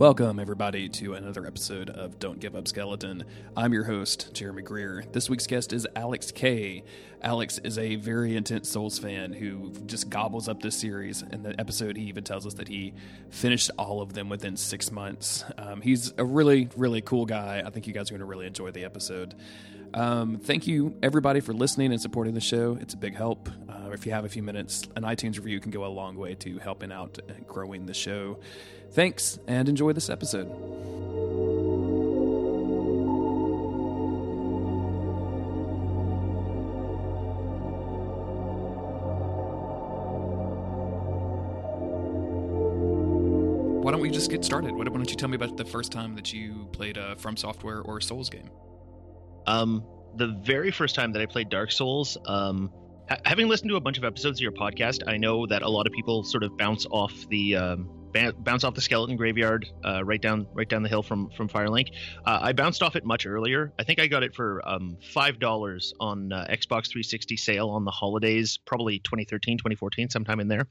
Welcome, everybody, to another episode of Don't Give Up Skeleton. I'm your host, Jeremy Greer. This week's guest is Alex K. Alex is a very intense Souls fan who just gobbles up this series. In the episode, he even tells us that he finished all of them within six months. Um, he's a really, really cool guy. I think you guys are going to really enjoy the episode. Um, thank you, everybody, for listening and supporting the show. It's a big help. Uh, if you have a few minutes, an iTunes review can go a long way to helping out and growing the show. Thanks, and enjoy this episode. Why don't we just get started? Why don't you tell me about the first time that you played a From Software or Souls game? Um, the very first time that I played Dark Souls, um, ha- having listened to a bunch of episodes of your podcast, I know that a lot of people sort of bounce off the um, ba- bounce off the skeleton graveyard uh, right down right down the hill from from Firelink. Uh, I bounced off it much earlier. I think I got it for um, five dollars on uh, Xbox 360 sale on the holidays, probably 2013, 2014, sometime in there.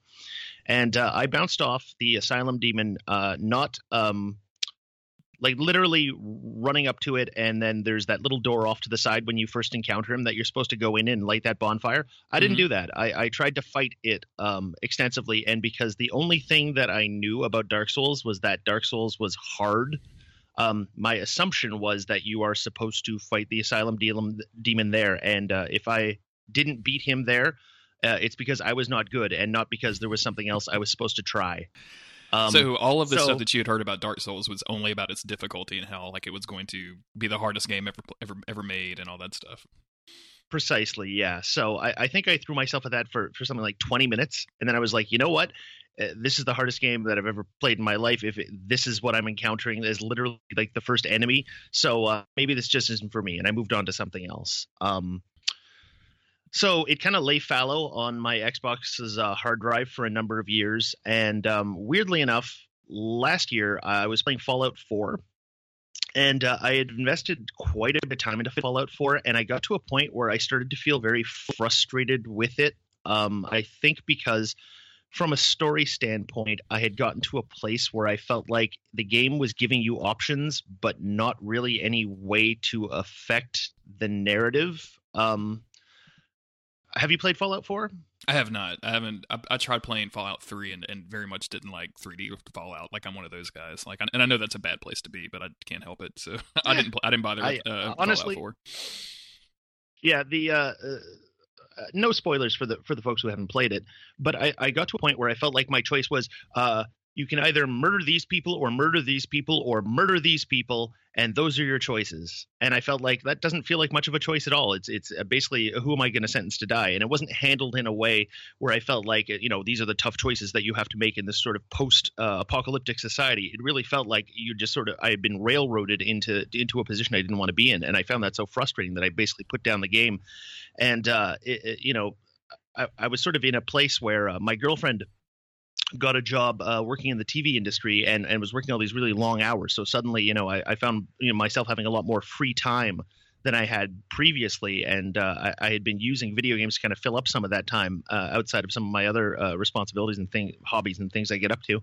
And uh, I bounced off the Asylum Demon, uh, not um, like literally running up to it and then there's that little door off to the side when you first encounter him that you're supposed to go in and light that bonfire. I didn't Mhm. do that. I, I tried to fight it um, extensively and because the only thing that i knew about dark souls was that dark souls was hard um, my assumption was that you are supposed to fight the asylum demon, demon there and uh, if i didn't beat him there uh, it's because i was not good and not because there was something else i was supposed to try um, so all of the so- stuff that you had heard about Dark Souls was only about its difficulty and how like it was going to be the hardest game ever ever ever made and all that stuff. Precisely, yeah. So I, I think I threw myself at that for, for something like 20 minutes, and then I was like, you know what? Uh, this is the hardest game that I've ever played in my life. If it, this is what I'm encountering, is literally like the first enemy. So uh, maybe this just isn't for me, and I moved on to something else. Um, so it kind of lay fallow on my Xbox's uh, hard drive for a number of years, and um, weirdly enough, last year I was playing Fallout 4 and uh, I had invested quite a bit of time into Fallout 4, and I got to a point where I started to feel very frustrated with it. Um, I think because, from a story standpoint, I had gotten to a place where I felt like the game was giving you options, but not really any way to affect the narrative. Um, have you played Fallout 4? I have not. I haven't. I, I tried playing Fallout Three and, and very much didn't like 3D Fallout. Like I'm one of those guys. Like, and I know that's a bad place to be, but I can't help it. So I didn't. I didn't bother with I- uh, honestly- Fallout Four. yeah the uh, uh uh, no spoilers for the for the folks who haven't played it but I, I got to a point where i felt like my choice was uh you can either murder these people or murder these people or murder these people and those are your choices. And i felt like that doesn't feel like much of a choice at all. It's it's uh, basically who am i going to sentence to die? And it wasn't handled in a way where i felt like uh, you know these are the tough choices that you have to make in this sort of post uh, apocalyptic society. It really felt like you just sort of i had been railroaded into into a position i didn't want to be in and i found that so frustrating that i basically put down the game. And uh it, it- you know I, I was sort of in a place where uh, my girlfriend got a job uh, working in the TV industry and, and was working all these really long hours. So suddenly, you know, I, I found you know myself having a lot more free time than I had previously, and uh, I, I had been using video games to kind of fill up some of that time uh, outside of some of my other uh, responsibilities and thing hobbies and things I get up to.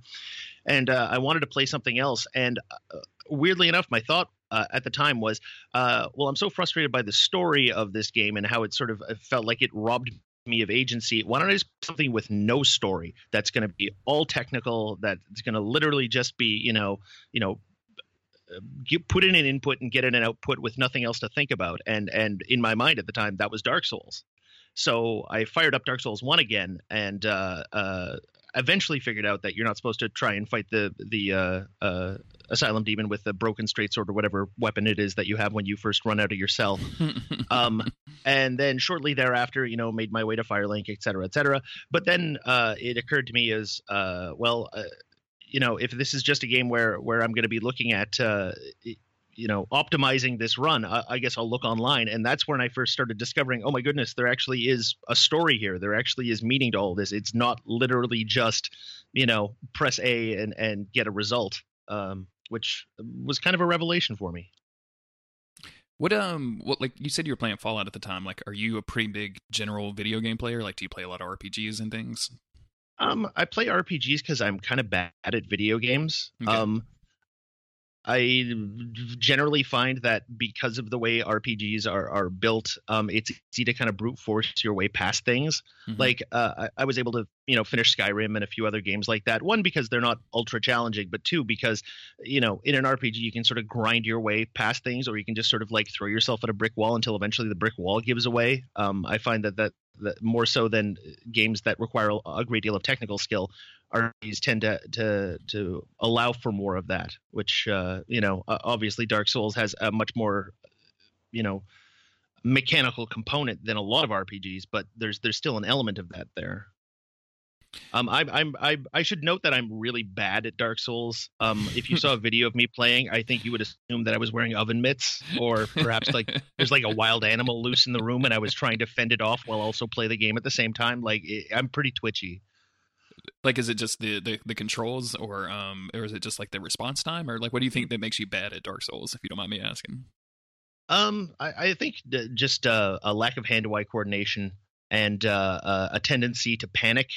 And uh, I wanted to play something else. And uh, weirdly enough, my thought uh, at the time was, uh, well, I'm so frustrated by the story of this game and how it sort of felt like it robbed me of agency. Why don't I just something with no story that's going to be all technical, that's going to literally just be, you know, you know, uh, get, put in an input and get in an output with nothing else to think about. And and in my mind at the time, that was Dark Souls. So I fired up Dark Souls one again, and uh, uh, eventually figured out that you're not supposed to try and fight the the uh, uh, asylum demon with the broken straight sword or whatever weapon it is that you have when you first run out of your cell. Um, and then shortly thereafter, you know, made my way to Firelink, et cetera, et cetera. But then uh, it occurred to me as uh, well, uh, you know, if this is just a game where where I'm going to be looking at. You know, optimizing this run, I, I guess I'll look online, and that's when I first started discovering. Oh my goodness, there actually is a story here. There actually is meaning to all this. It's not literally just, you know, press A and and get a result, um, which was kind of a revelation for me. What um what like you said you were playing Fallout at the time. Like, are you a pretty big general video game player? Like, do you play a lot of RPGs and things? Um, I play RPGs because I'm kind of bad at video games. Okay. Um, I generally find that because of the way RPGs are are built, um, it's easy to kind of brute force your way past things. Mm-hmm. Like uh, I, I, was able to you know finish Skyrim and a few other games like that. One because they're not ultra challenging, but two because you know in an RPG you can sort of grind your way past things, or you can just sort of like throw yourself at a brick wall until eventually the brick wall gives away. Um, I find that that that more so than games that require a great deal of technical skill RPGs tend to to to allow for more of that, which uh, you know obviously Dark Souls has a much more you know mechanical component than a lot of RPGs, but there's there's still an element of that there. Um, I, I'm I I should note that I'm really bad at Dark Souls. Um, if you saw a video of me playing, I think you would assume that I was wearing oven mitts, or perhaps like there's like a wild animal loose in the room, and I was trying to fend it off while also play the game at the same time. Like it, I'm pretty twitchy. Like, is it just the, the the controls, or um, or is it just like the response time, or like what do you think that makes you bad at Dark Souls? If you don't mind me asking. Um, I, I think just uh, a lack of hand-to-eye coordination and uh, uh, a tendency to panic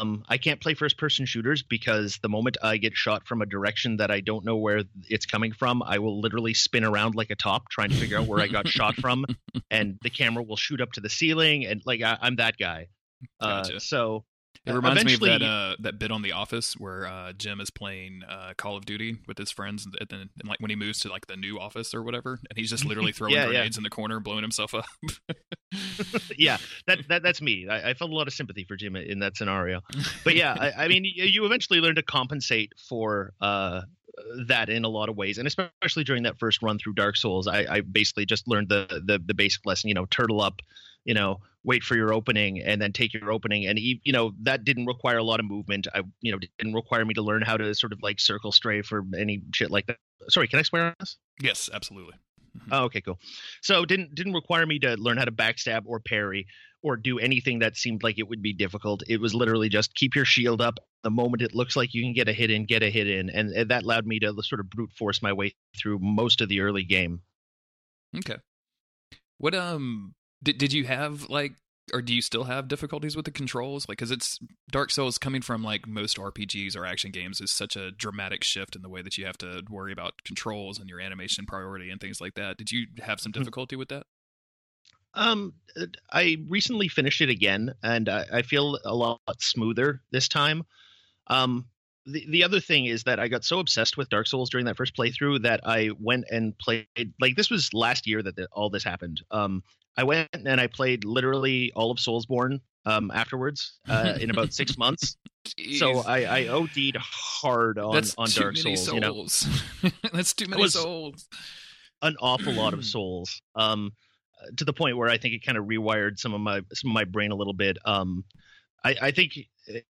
um, I can't play first person shooters because the moment I get shot from a direction that I don't know where it's coming from, I will literally spin around like a top trying to figure out where I got shot from, and the camera will shoot up to the ceiling, and like I, am that guy. Uh, so it reminds me of that uh, that bit on The Office where uh, Jim is playing uh, Call of Duty with his friends, and then and like when he moves to like the new office or whatever, and he's just literally throwing yeah, grenades yeah. in the corner, blowing himself up. yeah, that, that that's me. I, I, felt a lot of sympathy for Jim in that scenario, but yeah, I, I mean, you eventually learn to compensate for uh, that in a lot of ways, and especially during that first run through Dark Souls, I, I basically just learned the, the the basic lesson. You know, turtle up you know wait for your opening and then take your opening. And you know that didn't require a lot of movement. I you know didn't require me to learn how to sort of like circle strafe or any shit like that. Sorry can i swear on this? Yes absolutely. Mm-hmm. oh, okay cool. So didn't didn't require me to learn how to backstab or parry or do anything that seemed like it would be difficult. It was literally just keep your shield up the moment it looks like you can get a hit in get a hit in. And, and that allowed me to sort of brute force my way through most of the early game. Okay. What um did did you have like or do you still have difficulties with the controls? Like, because it's Dark Souls coming from like most RPGs or action games is such a dramatic shift in the way that you have to worry about controls and your animation priority and things like that. Did you have some hmm. difficulty with that? Um, uh, I recently finished it again, and I, I feel a lot smoother this time. Um, the, the other thing is that I got so obsessed with Dark Souls during that first playthrough that I went and played like this was last year that the, all this happened. Um, I went and I played literally all of Soulsborne um, afterwards uh, in about six months. So I, I OD'd hard on That's on Dark Souls. souls. You know? That's too many souls. An awful lot of souls. Um, to the point where I think it kind of rewired some of my some of my brain a little bit. Um, I, I think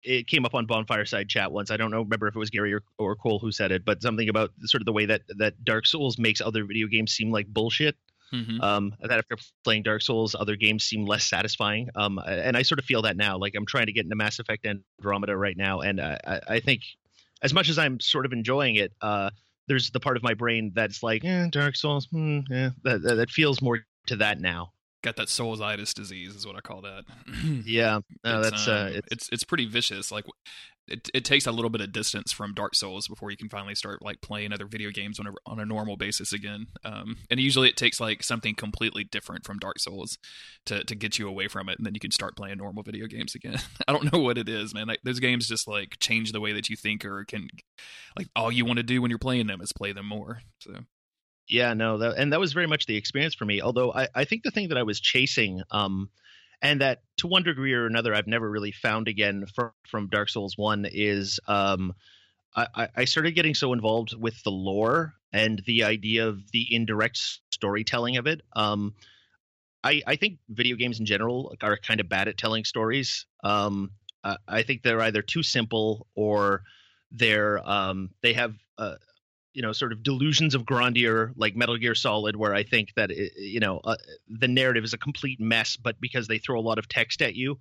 it came up on Bonfireside chat once. I don't know, remember if it was Gary or, or Cole who said it, but something about sort of the way that that Dark Souls makes other video games seem like bullshit. Mm-hmm. Um, that after playing Dark Souls, other games seem less satisfying. Um, and I sort of feel that now. Like I'm trying to get into Mass Effect Andromeda right now, and I, I think as much as I'm sort of enjoying it, uh, there's the part of my brain that's like, eh, Dark Souls, hmm, yeah, that, that feels more to that now got that soulsitis disease is what I call that. yeah, no, it's, that's uh, um, it's, it's it's pretty vicious. Like it it takes a little bit of distance from Dark Souls before you can finally start like playing other video games on a on a normal basis again. Um, and usually it takes like something completely different from Dark Souls to to get you away from it, and then you can start playing normal video games again. I don't know what it is, man. Like those games just like change the way that you think or can like all you want to do when you're playing them is play them more. So yeah, no, that, and that was very much the experience for me. Although I, I think the thing that I was chasing, um, and that to one degree or another I've never really found again from from Dark Souls One is, um, I, I started getting so involved with the lore and the idea of the indirect storytelling of it. Um, I, I think video games in general are kind of bad at telling stories. Um, I, I think they're either too simple or they're um, they have you know sort of delusions of grandeur like metal gear solid where i think that it, you know uh, the narrative is a complete mess but because they throw a lot of text at you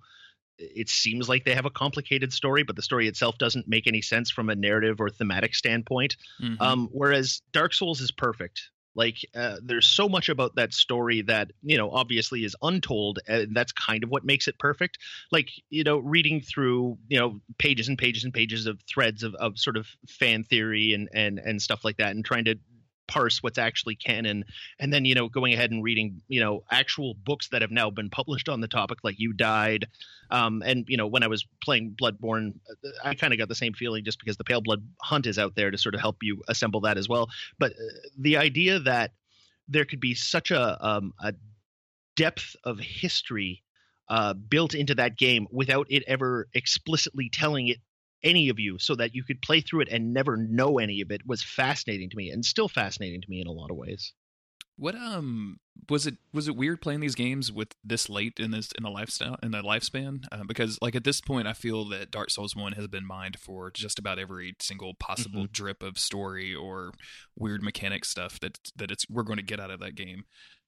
it seems like they have a complicated story but the story itself doesn't make any sense from a narrative or thematic standpoint mm-hmm. um, whereas dark souls is perfect like uh, there's so much about that story that you know obviously is untold and that's kind of what makes it perfect. Like you know reading through you know pages and pages and pages of threads of, of sort of fan theory and and and stuff like that and trying to parse what's actually canon and then you know going ahead and reading you know actual books that have now been published on the topic like you died um, and you know when i was playing bloodborne uh, i kind of got the same feeling just because the pale blood hunt is out there to sort of help you assemble that as well. But uh, the idea that there could be such a um, a depth of history uh, built into that game without it ever explicitly telling it any of you so that you could play through it and never know any of it was fascinating to me and still fascinating to me in a lot of ways. What um was it was it weird playing these games with this late in this in the lifestyle in the lifespan uh, because like at this point I feel that Dark Souls 1 has been mined for just about every single possible mm-hmm. drip of story or weird mechanic stuff that that it's we're going to get out of that game.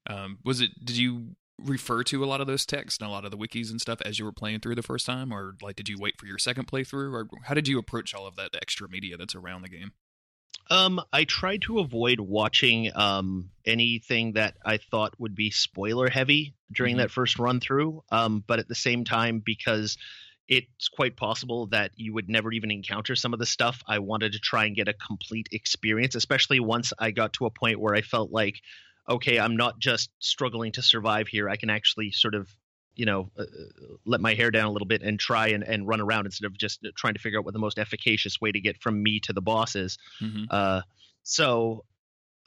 Um was it did you refer to a lot of those texts and a lot of the wikis and stuff as you were playing through the first time or like did you wait for your second playthrough or how did you approach all of that extra media that's around the game um i tried to avoid watching um anything that i thought would be spoiler heavy during mm-hmm. that first run through um but at the same time because it's quite possible that you would never even encounter some of the stuff. I wanted to try and get a complete experience, especially once I got to a point where I felt like okay, I'm not just struggling to survive here. I can actually sort of you know uh, let my hair down a little bit and try and, and run around instead of just trying to figure out what the most efficacious way to get from me to the boss is mm-hmm. uh, so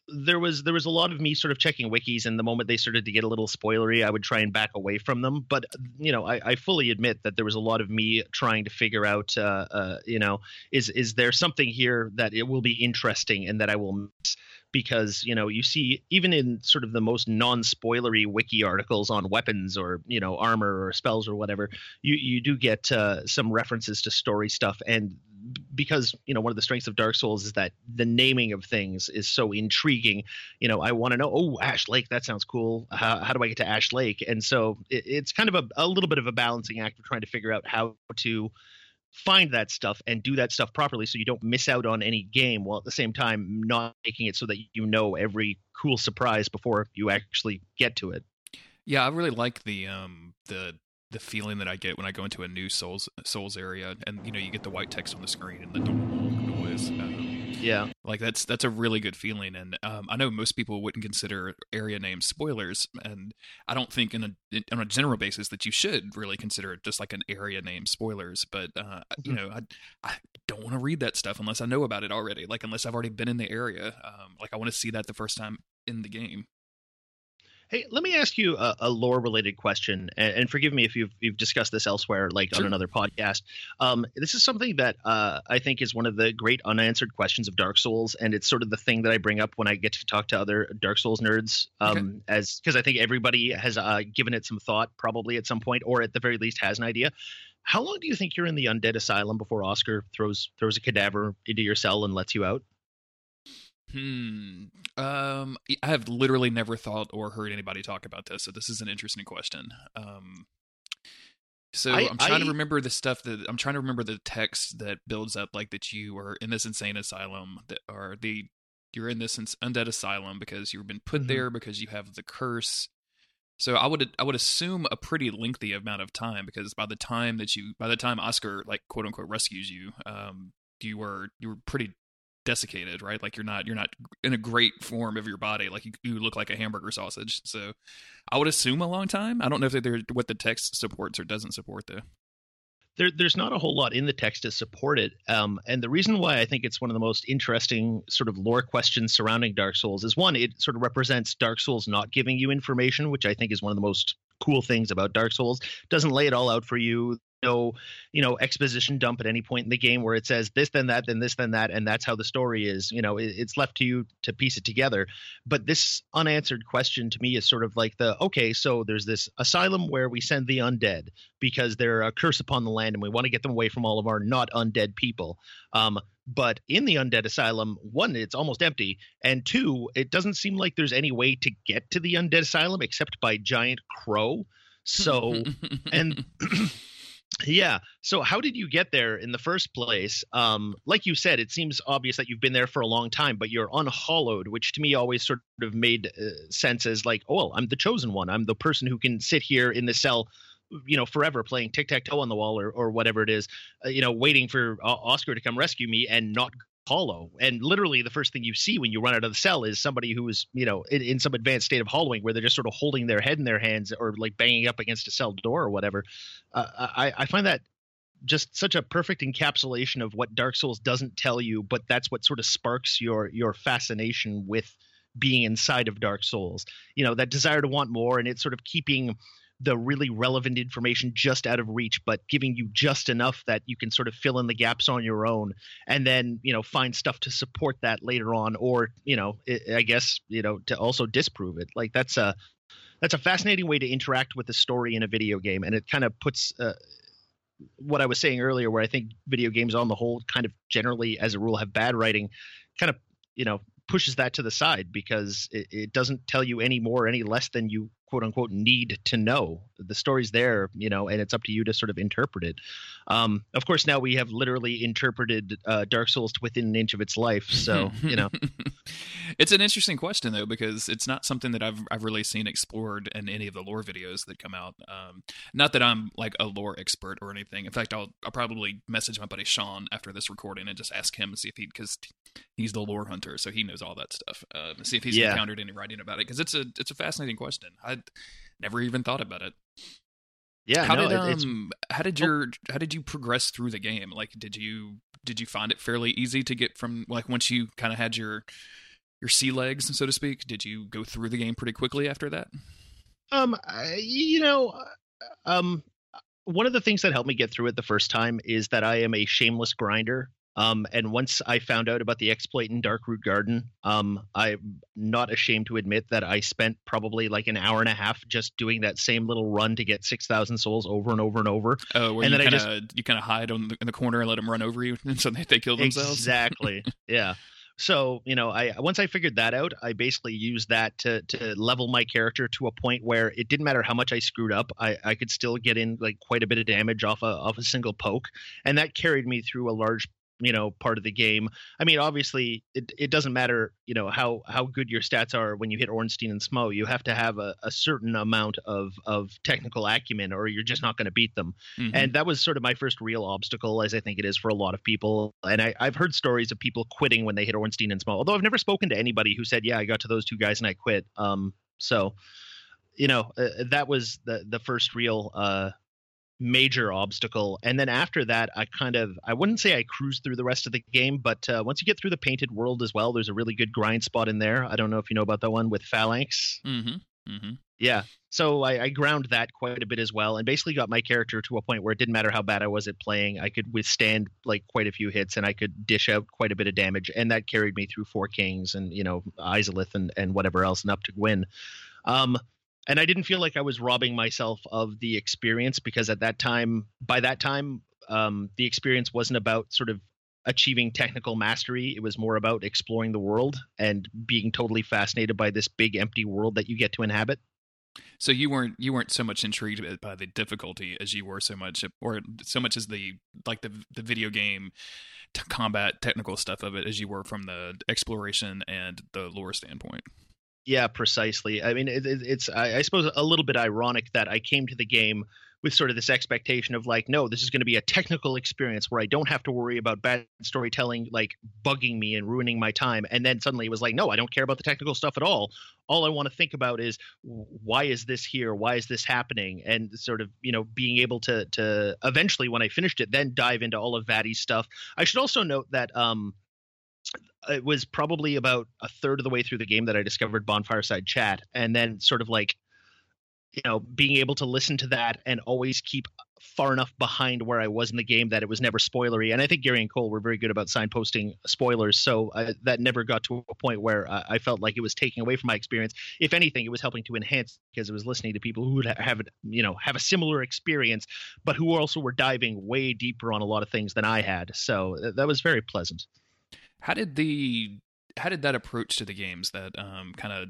there was there was a lot of me sort of checking wikis and the moment they started to get a little spoilery i would try and back away from them. But you know i, I fully admit that there was a lot of me trying to figure out uh, uh, you know is is there something here that it will be interesting and that i will miss? Because you know you see even in sort of the most non-spoilery wiki articles on weapons or you know armor or spells or whatever you you do get uh, some references to story stuff and because you know one of the strengths of dark souls is that the naming of things is so intriguing. You know i want to know oh ash lake that sounds cool. How, how do i get to ash lake? And so it, it's kind of a, a little bit of a balancing act of trying to figure out how to find that stuff and do that stuff properly so you don't miss out on any game while at the same time not making it so that you know every cool surprise before you actually get to it. Yeah, I really like the um the the feeling that I get when I go into a new Souls Souls area and you know you get the white text on the screen and the noise. Um, yeah, like that's that's a really good feeling, and um, I know most people wouldn't consider area names spoilers, and I don't think in a in, on a general basis that you should really consider it just like an area name spoilers. But uh, you mm-hmm. know, I I don't want to read that stuff unless I know about it already, like unless I've already been in the area. Um, like I want to see that the first time in the game. Hey, let me ask you a, a lore related question, and, and, forgive me if you've you've discussed this elsewhere, like sure. on another podcast. Um, this is something that uh, I think is one of the great unanswered questions of Dark Souls, and it's sort of the thing that I bring up when I get to talk to other Dark Souls nerds, um, okay. as because I think everybody has uh, given it some thought, probably at some point, or at the very least has an idea. How long do you think you're in the undead asylum before Oscar throws throws a cadaver into your cell and lets you out? Hmm. Um, I have literally never thought or heard anybody talk about this, so this is an interesting question. Um, so I, am trying I, to remember the stuff that I'm trying to remember the text that builds up like that you are in this insane asylum that are the you're in this undead asylum because you've been put mm-hmm. there because you have the curse. So I would I would assume a pretty lengthy amount of time because by the time that you by the time Oscar like quote unquote rescues you, um, you were you were pretty desiccated, right? Like you're not you're not in a great form of your body. Like you, you look like a hamburger sausage. So I would assume a long time. I don't know if they're what the text supports or doesn't support though. There, there's not a whole lot in the text to support it. Um, and the reason why I think it's one of the most interesting sort of lore questions surrounding Dark Souls is one, it sort of represents Dark Souls not giving you information, which I think is one of the most cool things about Dark Souls. Doesn't lay it all out for you no you know exposition dump at any point in the game where it says this then that then this then that and that's how the story is you know it, it's left to you to piece it together. But this unanswered question to me is sort of like the okay so there's this asylum where we send the undead because they're a curse upon the land and we want to get them away from all of our not undead people. Um, but in the undead asylum one it's almost empty and two it doesn't seem like there's any way to get to the undead asylum except by giant crow. So and Yeah. So how did you get there in the first place? Um, like you said, it seems obvious that you've been there for a long time, but you're unhallowed, which to me always sort of made uh, sense as like, oh, well, I'm the chosen one. I'm the person who can sit here in the cell, you know, forever playing tic tac toe on the wall or or whatever it is, uh, you know, waiting for uh, Oscar to come rescue me and not hollow. And literally, the first thing you see when you run out of the cell is somebody who is, you know, in, in, some advanced state of hollowing where they're just sort of holding their head in their hands or like banging up against a cell door or whatever. Uh, I, I find that just such a perfect encapsulation of what Dark Souls doesn't tell you, but that's what sort of sparks your your fascination with being inside of Dark Souls. You know, that desire to want more, and it's sort of keeping the really relevant information just out of reach, but giving you just enough that you can sort of fill in the gaps on your own, and then you know find stuff to support that later on, or you know I guess you know to also disprove it. Like that's a that's a fascinating way to interact with the story in a video game, and it kind of puts. Uh, what I was saying earlier, where I think video games on the whole kind of generally, as a rule, have bad writing, kind of you know pushes that to the side because it, it doesn't tell you any more, any less than you quote unquote need to know. The story's there, you know, and it's up to you to sort of interpret it. Um, of course, now we have literally interpreted uh, Dark Souls to within an inch of its life. So, you know, it's an interesting question though because it's not something that I've I've really seen explored in any of the lore videos that come out. Um, not that I'm like a lore expert or anything. In fact, I'll I'll probably message my buddy Sean after this recording and just ask him to see if he because he's the lore hunter, so he knows all that stuff. Uh, see if he's yeah. encountered any writing about it because it's a it's a fascinating question. I never even thought about it. Yeah. How no, did um how did oh. your how did you progress through the game? Like did you did you find it fairly easy to get from like once you kind of had your your sea legs so to speak, did you go through the game pretty quickly after that? Um you know um one of the things that helped me get through it the first time is that I am a shameless grinder. Um, and once I found out about the exploit in Darkroot Garden, um, I'm not ashamed to admit that I spent probably like an hour and a half just doing that same little run to get six thousand souls over and over and over. Oh, where and you kind of you kind of hide on the, in the corner and let them run over you, and so they, they kill themselves. Exactly. yeah. So you know, I once I figured that out, I basically used that to to level my character to a point where it didn't matter how much I screwed up, I, I could still get in like quite a bit of damage off a off a single poke, and that carried me through a large you know part of the game. I mean obviously it, it doesn't matter you know how how good your stats are when you hit ornstein and smough you have to have a, a certain amount of of technical acumen or you're just not going to beat them. Mm-hmm. and that was sort of my first real obstacle as i think it is for a lot of people. And I, i've heard stories of people quitting when they hit ornstein and smough although i've never spoken to anybody who said yeah i got to those two guys and i quit. Um so you know uh, that was the the first real uh major obstacle and then after that i kind of i wouldn't say i cruised through the rest of the game but uh, once you get through the painted world as well there's a really good grind spot in there i don't know if you know about that one with phalanx mm-hmm. Mm-hmm. yeah so I, I ground that quite a bit as well and basically got my character to a point where it didn't matter how bad i was at playing i could withstand like quite a few hits and i could dish out quite a bit of damage and that carried me through four kings and you know izalith and, and whatever else and up to gwyn um, and I didn't feel like I was robbing myself of the experience because at that time, by that time, um, the experience wasn't about sort of achieving technical mastery. It was more about exploring the world and being totally fascinated by this big empty world that you get to inhabit. So you weren't you weren't so much intrigued by the difficulty as you were so much, or so much as the like the the video game combat technical stuff of it as you were from the exploration and the lore standpoint. Yeah, precisely. I mean, it, it, it's I, I, suppose a little bit ironic that I came to the game with sort of this expectation of like, no, this is going to be a technical experience where I don't have to worry about bad storytelling like bugging me and ruining my time. And then suddenly it was like, no, I don't care about the technical stuff at all. All I want to think about is why is this here? Why is this happening? And sort of, you know, being able to to eventually when I finished it, then dive into all of Vaati's stuff. I should also note that um it was probably about a third of the way through the game that I discovered Bonfireside Chat, and then sort of like, you know, being able to listen to that and always keep far enough behind where I was in the game that it was never spoilery. And I think Gary and Cole were very good about signposting spoilers, so that never got to a point where I felt like it was taking away from my experience. If anything, it was helping to enhance because it was listening to people who would have you know have a similar experience, but who also were diving way deeper on a lot of things than I had. So uh, that was very pleasant. How did the how did that approach to the games that um, kind of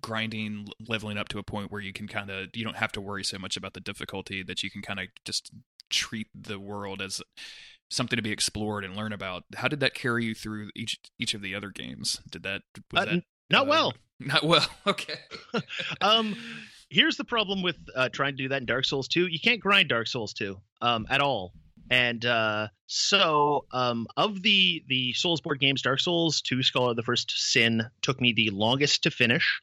grinding leveling up to a point where you can kind of you don't have to worry so much about the difficulty that you can kind of just treat the world as something to be explored and learn about. How did that carry you through each each of the other games? Did that was Uh, that not uh, well. Not well. Okay. um, here's the problem with uh, trying to do that in Dark Souls 2. You can't grind Dark Souls 2 um, at all. And uh, so, um, of the the Soulsborne games, Dark Souls 2 Scholar of the First Sin took me the longest to finish.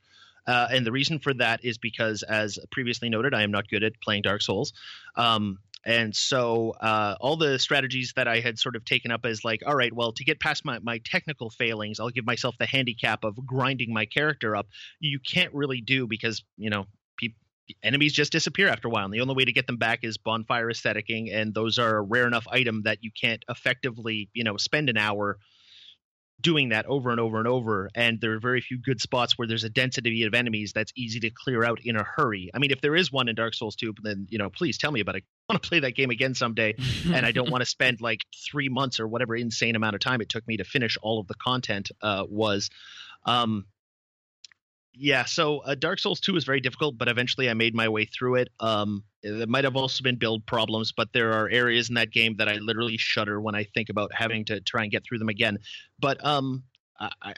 Uh, and the reason for that is because, as previously noted, I am not good at playing Dark Souls. Um, and so, uh, all the strategies that I had sort of taken up as like, all right, well, to get past my, my technical failings, I'll give myself the handicap of grinding my character up. You can't really do because, you know, enemies just disappear after a while. And the only way to get them back is bonfire aestheticing. And those are a rare enough item that you can't effectively, you know, spend an hour doing that over and over and over and there are very few good spots where there's a density of enemies that's easy to clear out in a hurry i mean if there is one in dark souls 2 then you know please tell me about it i want to play that game again someday and i don't want to spend like three months or whatever insane amount of time it took me to finish all of the content uh, was um, yeah so uh, dark souls 2 was very difficult but eventually i made my way through it um, there might have also been build problems but there are areas in that game that i literally shudder when i think about having to try and get through them again but um, I,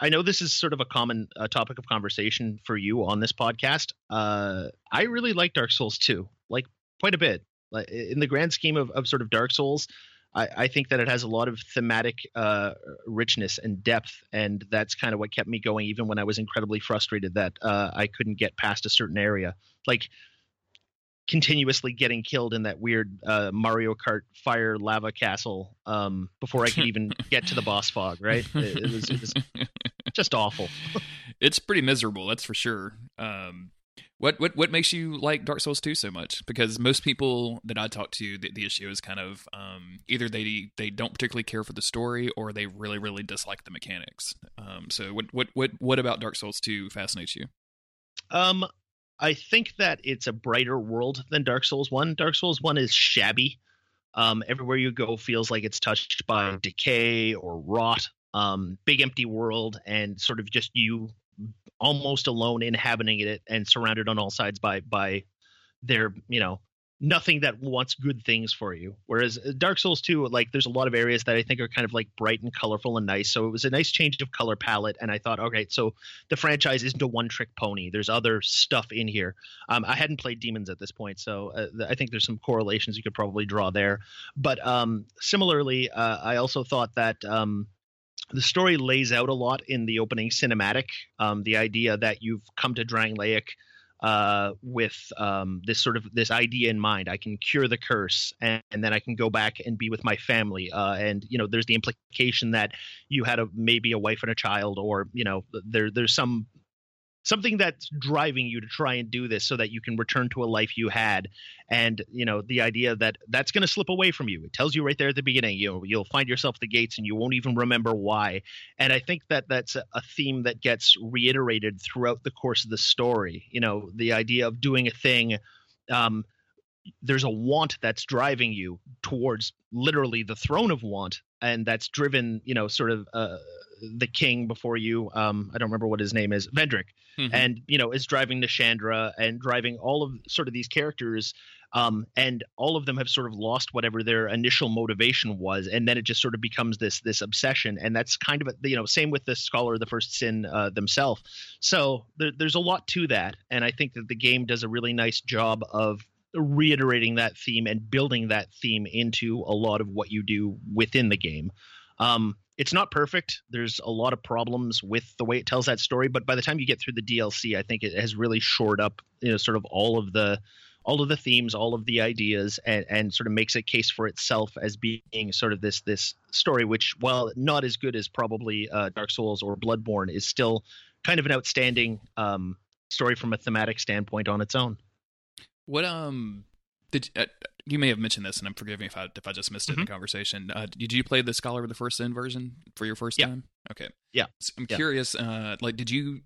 I know this is sort of a common uh, topic of conversation for you on this podcast. Uh, I really like Dark Souls 2, like quite a bit. In the grand scheme of, of sort of Dark Souls, I, I think that it has a lot of thematic uh, richness and depth, and that's kind of what kept me going, even when I was incredibly frustrated that uh, I couldn't get past a certain area. Like continuously getting killed in that weird uh, Mario Kart fire lava castle um, before I could even get to the boss fog. Right? It, it, was, it was just awful. it's pretty miserable, that's for sure. Um, what what what makes you like Dark Souls 2 so much? Because most people that I talk to, the, the issue is kind of um, either they they don't particularly care for the story or they really really dislike the mechanics. Um, so what what what what about Dark Souls 2 fascinates you? Um, I think that it's a brighter world than Dark Souls 1. Dark Souls 1 is shabby. Um, everywhere you go feels like it's touched by decay or rot. Um, big empty world and sort of just you almost alone inhabiting it and surrounded on all sides by by their, you know, nothing that wants good things for you. Whereas uh, Dark Souls 2, like there's a lot of areas that I think are kind of like bright and colorful and nice. So it was a nice change of color palette. And I thought, okay, so the franchise isn't a one trick pony. There's other stuff in here. Um, I hadn't played Demons at this point, so uh, I think there's some correlations you could probably draw there. But um, similarly, uh, I also thought that. Um, the story lays out a lot in the opening cinematic. Um, the idea that you've come to Drangleic uh, with um, this sort of this idea in mind. I can cure the curse, and, and then I can go back and be with my family. Uh, and you know, there's the implication that you had a maybe a wife and a child, or you know, there there's some something that's driving you to try and do this so that you can return to a life you had. And you know the idea that that's going to slip away from you. It tells you right there at the beginning you know you'll find yourself at the gates and you won't even remember why. And i think that that's a, a theme that gets reiterated throughout the course of the story. You know the idea of doing a thing um, there's a want that's driving you towards literally the throne of want and that's driven you know sort of uh, the king before you um, i don't remember what his name is vendrick Mhm. and you know is driving Nashandra and driving all of sort of these characters um, and all of them have sort of lost whatever their initial motivation was and then it just sort of becomes this this obsession and that's kind of a, you know same with the scholar of the first sin uh, themselves so there, there's a lot to that and i think that the game does a really nice job of reiterating that theme and building that theme into a lot of what you do within the game um, it's not perfect. There's a lot of problems with the way it tells that story, but by the time you get through the DLC, I think it has really shored up, you know, sort of all of the all of the themes, all of the ideas, and, and sort of makes a case for itself as being sort of this this story, which while not as good as probably uh, Dark Souls or Bloodborne, is still kind of an outstanding um, story from a thematic standpoint on its own. What um did uh, you may have mentioned this, and I'm forgiving if I if I just missed it in the conversation. Uh, did you play the Scholar of the First Sin version for your first Yeah. time? Okay. Yeah. So I'm Yeah. curious. Uh, like, did you?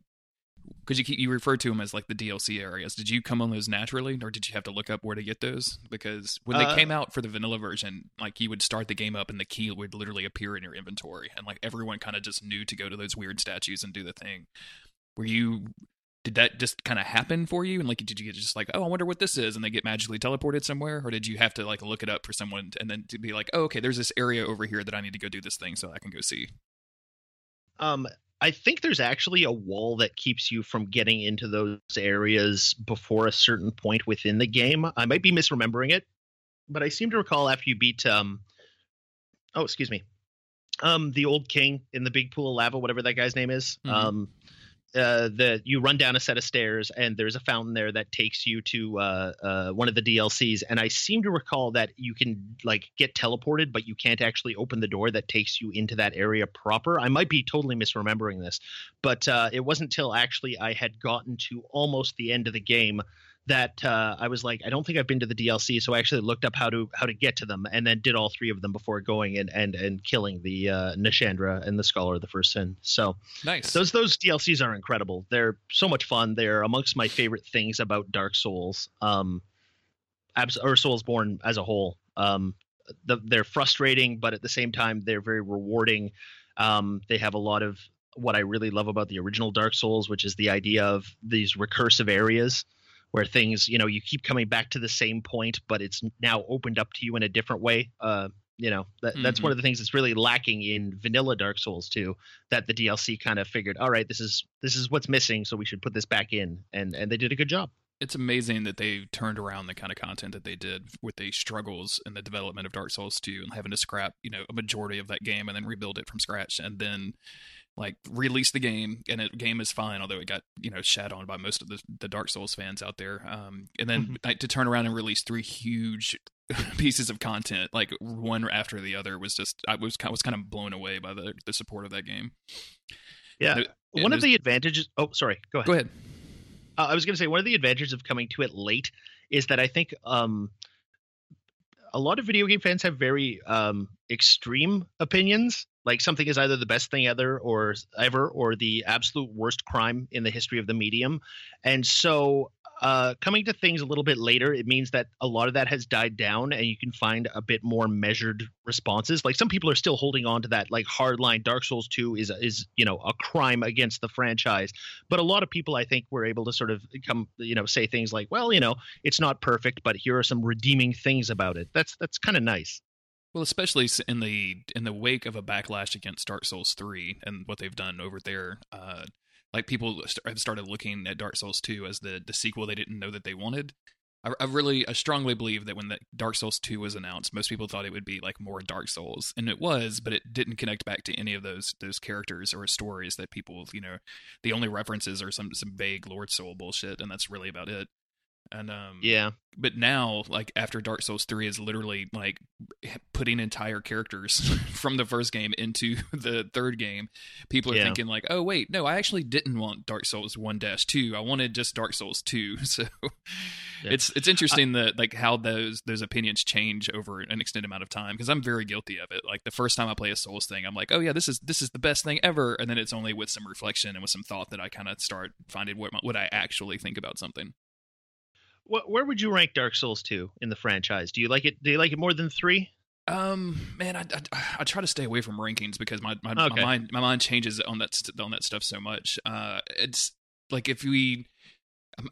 Because you keep you refer to them as like the DLC areas. Did you come on those naturally, or did you have to look up where to get those? Because when they Uh, came out for the vanilla version, like you would start the game up and the key would literally appear in your inventory, and like everyone kind of just knew to go to those weird statues and do the thing. Were you? Did that just kind of happen for you? And like, did you get just like, oh, I wonder what this is, and they get magically teleported somewhere, or did you have to like look it up for someone and then to be like, oh, okay, there's this area over here that I need to go do this thing so I can go see. Um, I think there's actually a wall that keeps you from getting into those areas before a certain point within the game. I might be misremembering it, but I seem to recall after you beat um oh, excuse me. Um the old king in the big pool of lava, whatever that guy's name is. Mhm. Um uh, the you run down a set of stairs and there's a fountain there that takes you to uh, uh, one of the DLCs and I seem to recall that you can like get teleported but you can't actually open the door that takes you into that area proper. I might be totally misremembering this, but uh, it wasn't until actually I had gotten to almost the end of the game that uh, I was like, I don't think I've been to the DLC, so I actually looked up how to how to get to them, and then did all three of them before going and and and killing the uh, Nashandra and the Scholar of the First Sin. So Nice. those those DLCs are incredible. They're so much fun. They're amongst my favorite things about Dark Souls, um, abs- or Soulsborne as a whole. Um, the, they're frustrating, but at the same time, they're very rewarding. Um, they have a lot of what I really love about the original Dark Souls, which is the idea of these recursive areas where things, you know, you keep coming back to the same point, but it's now opened up to you in a different way. Uh, you know, that, that's Mhm. one of the things that's really lacking in vanilla Dark Souls too that the DLC kind of figured, all right, this is this is what's missing, so we should put this back in, and and they did a good job. it's amazing that they turned around the kind of content that they did with the struggles in the development of Dark Souls 2 and having to scrap, you know, a majority of that game and then rebuild it from scratch and then like release the game and the game is fine although it got you know shat on by most of the, the dark souls fans out there um, and then Mhm. like, to turn around and release three huge pieces of content like one after the other was just i was, I was kind of blown away by the, the support of that game Yeah, It- it one of was- the advantages. Oh, sorry, go ahead. go ahead Uh, I was going to say one of the advantages of coming to it late is that I think um, a lot of video game fans have very um, extreme opinions. Like something is either the best thing ever, or ever, or the absolute worst crime in the history of the medium. And so, uh, coming to things a little bit later, it means that a lot of that has died down, and you can find a bit more measured responses. Like some people are still holding on to that, like hardline Dark Souls Two is is you know a crime against the franchise but a lot of people i think were able to sort of come you know say things like well you know it's not perfect but here are some redeeming things about it that's that's kind of nice Well, especially in the in the wake of a backlash against Dark Souls three and what they've done over there, uh, like people have started looking at Dark Souls two as the the sequel they didn't know that they wanted. I, I really, I strongly believe that when the Dark Souls two was announced, most people thought it would be like more Dark Souls, and it was, but it didn't connect back to any of those those characters or stories that people, you know, the only references are some some vague Lord Soul bullshit, and that's really about it. And um, yeah. but now like after dark souls 3 is literally like putting entire characters from the first game into the third game people are Yeah. thinking like oh wait no i actually didn't want dark souls 1-2 i wanted just dark souls 2 so Yeah. it's it's interesting that like how those those opinions change over an extended amount of time because i'm very guilty of it. Like the first time i play a souls thing i'm like oh yeah this is this is the best thing ever. And then it's only with some reflection and with some thought that i kind of start finding what my, what i actually think about something Wh- where would you rank dark souls 2 in the franchise do you like it do you like it more than three Um, man, I, I, I try to stay away from rankings because my my, Okay. my mind my mind changes on that on that stuff so much. Uh, it's like if we.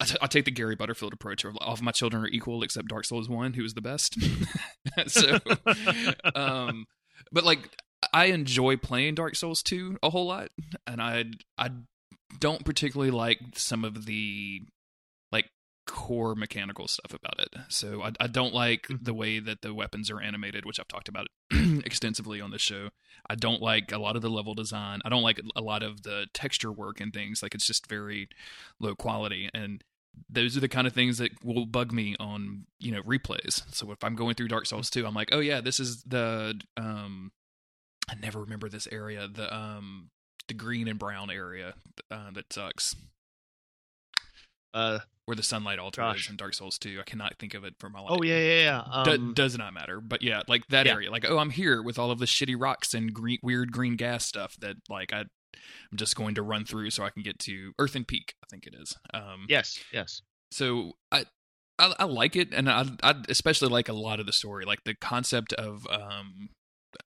I t- I take the Gary Butterfield approach of all of my children are equal except Dark Souls one, who is the best. so, um, but like I enjoy playing Dark Souls two a whole lot, and I I don't particularly like some of the core mechanical stuff about it. So I, I don't like Mhm. the way that the weapons are animated, which I've talked about extensively on the show. I don't like a lot of the level design. I don't like a lot of the texture work and things. Like it's just very low quality and those are the kind of things that will bug me on you know replays so if i'm going through dark souls 2 i'm like oh yeah this is the um i never remember this area the um the green and brown area uh, that sucks uh where the sunlight altar Gosh. is in Dark Souls 2. I cannot think of it for my life. oh yeah yeah yeah Do- um, does not matter, but yeah, like that Yeah. area. Like, oh, I'm here with all of the shitty rocks and green, weird green gas stuff that, like, I, I'm just going to run through so I can get to Earthen Peak. I think it is. Um, yes yes so I, I I like it, and I I especially like a lot of the story, like the concept of um